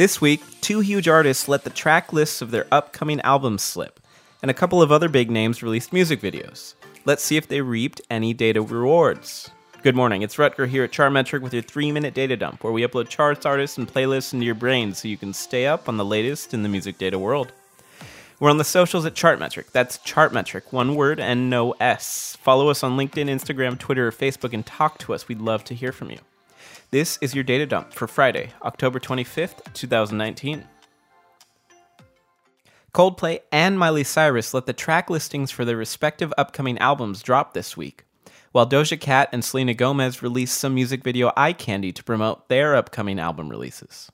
This week, two huge artists let the track lists of their upcoming albums slip, and a couple of other big names released music videos. Let's see if they reaped any data rewards. Good morning, it's Rutger here at Chartmetric with your 3 minute data dump, where we upload charts, artists, and playlists into your brain so you can stay up on the latest in the music data world. We're on the socials at Chartmetric. That's Chartmetric, one word and no S. Follow us on LinkedIn, Instagram, Twitter, Facebook and talk to us. We'd love to hear from you. This is your data dump for Friday, October 25th, 2019. Coldplay and Miley Cyrus let the track listings for their respective upcoming albums drop this week, while Doja Cat and Selena Gomez released some music video eye candy to promote their upcoming album releases.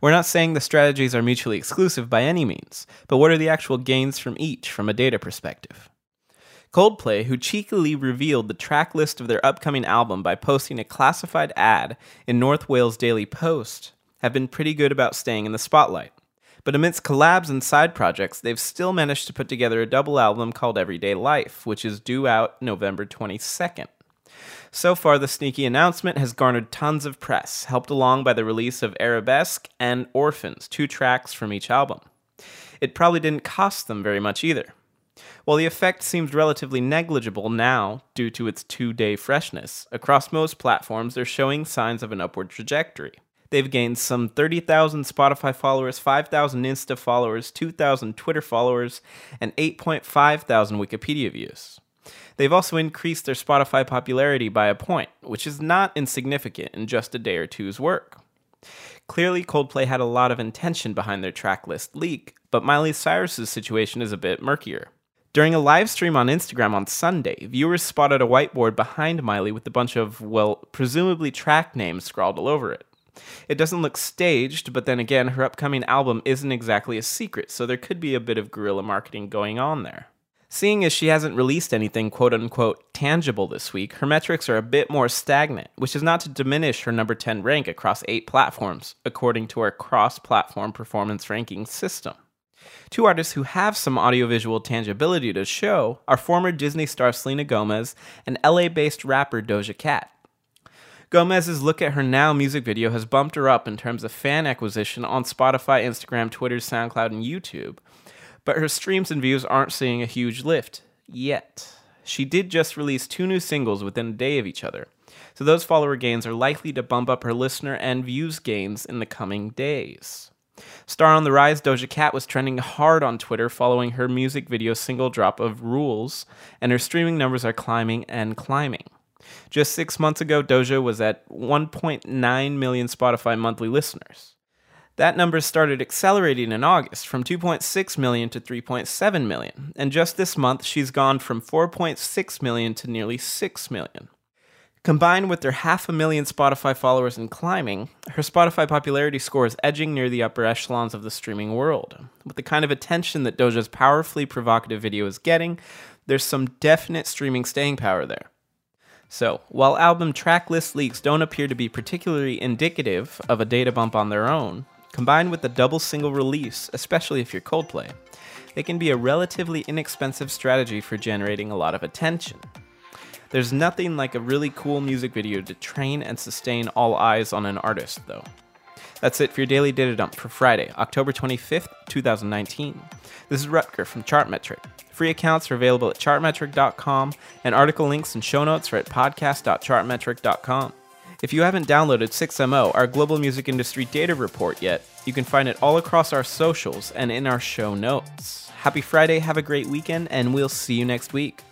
We're not saying the strategies are mutually exclusive by any means, but what are the actual gains from each from a data perspective? Coldplay, who cheekily revealed the track list of their upcoming album by posting a classified ad in North Wales Daily Post, have been pretty good about staying in the spotlight. But amidst collabs and side projects, they've still managed to put together a double album called Everyday Life, which is due out November 22nd. So far, the sneaky announcement has garnered tons of press, helped along by the release of Arabesque and Orphans, two tracks from each album. It probably didn't cost them very much either. While the effect seems relatively negligible now due to its two day freshness, across most platforms they're showing signs of an upward trajectory. They've gained some 30,000 Spotify followers, 5,000 Insta followers, 2,000 Twitter followers, and 8.5 thousand Wikipedia views. They've also increased their Spotify popularity by a point, which is not insignificant in just a day or two's work. Clearly, Coldplay had a lot of intention behind their tracklist leak, but Miley Cyrus's situation is a bit murkier. During a live stream on Instagram on Sunday, viewers spotted a whiteboard behind Miley with a bunch of, well, presumably track names scrawled all over it. It doesn't look staged, but then again, her upcoming album isn't exactly a secret, so there could be a bit of guerrilla marketing going on there. Seeing as she hasn't released anything quote unquote tangible this week, her metrics are a bit more stagnant, which is not to diminish her number 10 rank across eight platforms, according to our cross platform performance ranking system. Two artists who have some audiovisual tangibility to show are former Disney star Selena Gomez and LA based rapper Doja Cat. Gomez's Look at Her Now music video has bumped her up in terms of fan acquisition on Spotify, Instagram, Twitter, SoundCloud, and YouTube, but her streams and views aren't seeing a huge lift yet. She did just release two new singles within a day of each other, so those follower gains are likely to bump up her listener and views gains in the coming days. Star on the Rise Doja Cat was trending hard on Twitter following her music video single drop of Rules, and her streaming numbers are climbing and climbing. Just six months ago, Doja was at 1.9 million Spotify monthly listeners. That number started accelerating in August from 2.6 million to 3.7 million, and just this month she's gone from 4.6 million to nearly 6 million. Combined with their half a million Spotify followers and climbing, her Spotify popularity score is edging near the upper echelons of the streaming world. With the kind of attention that Doja's powerfully provocative video is getting, there's some definite streaming staying power there. So, while album track list leaks don't appear to be particularly indicative of a data bump on their own, Combined with the double single release, especially if you're Coldplay, they can be a relatively inexpensive strategy for generating a lot of attention. There's nothing like a really cool music video to train and sustain all eyes on an artist, though. That's it for your daily data dump for Friday, October 25th, 2019. This is Rutger from Chartmetric. Free accounts are available at chartmetric.com, and article links and show notes are at podcast.chartmetric.com. If you haven't downloaded 6MO, our global music industry data report yet, you can find it all across our socials and in our show notes. Happy Friday, have a great weekend, and we'll see you next week.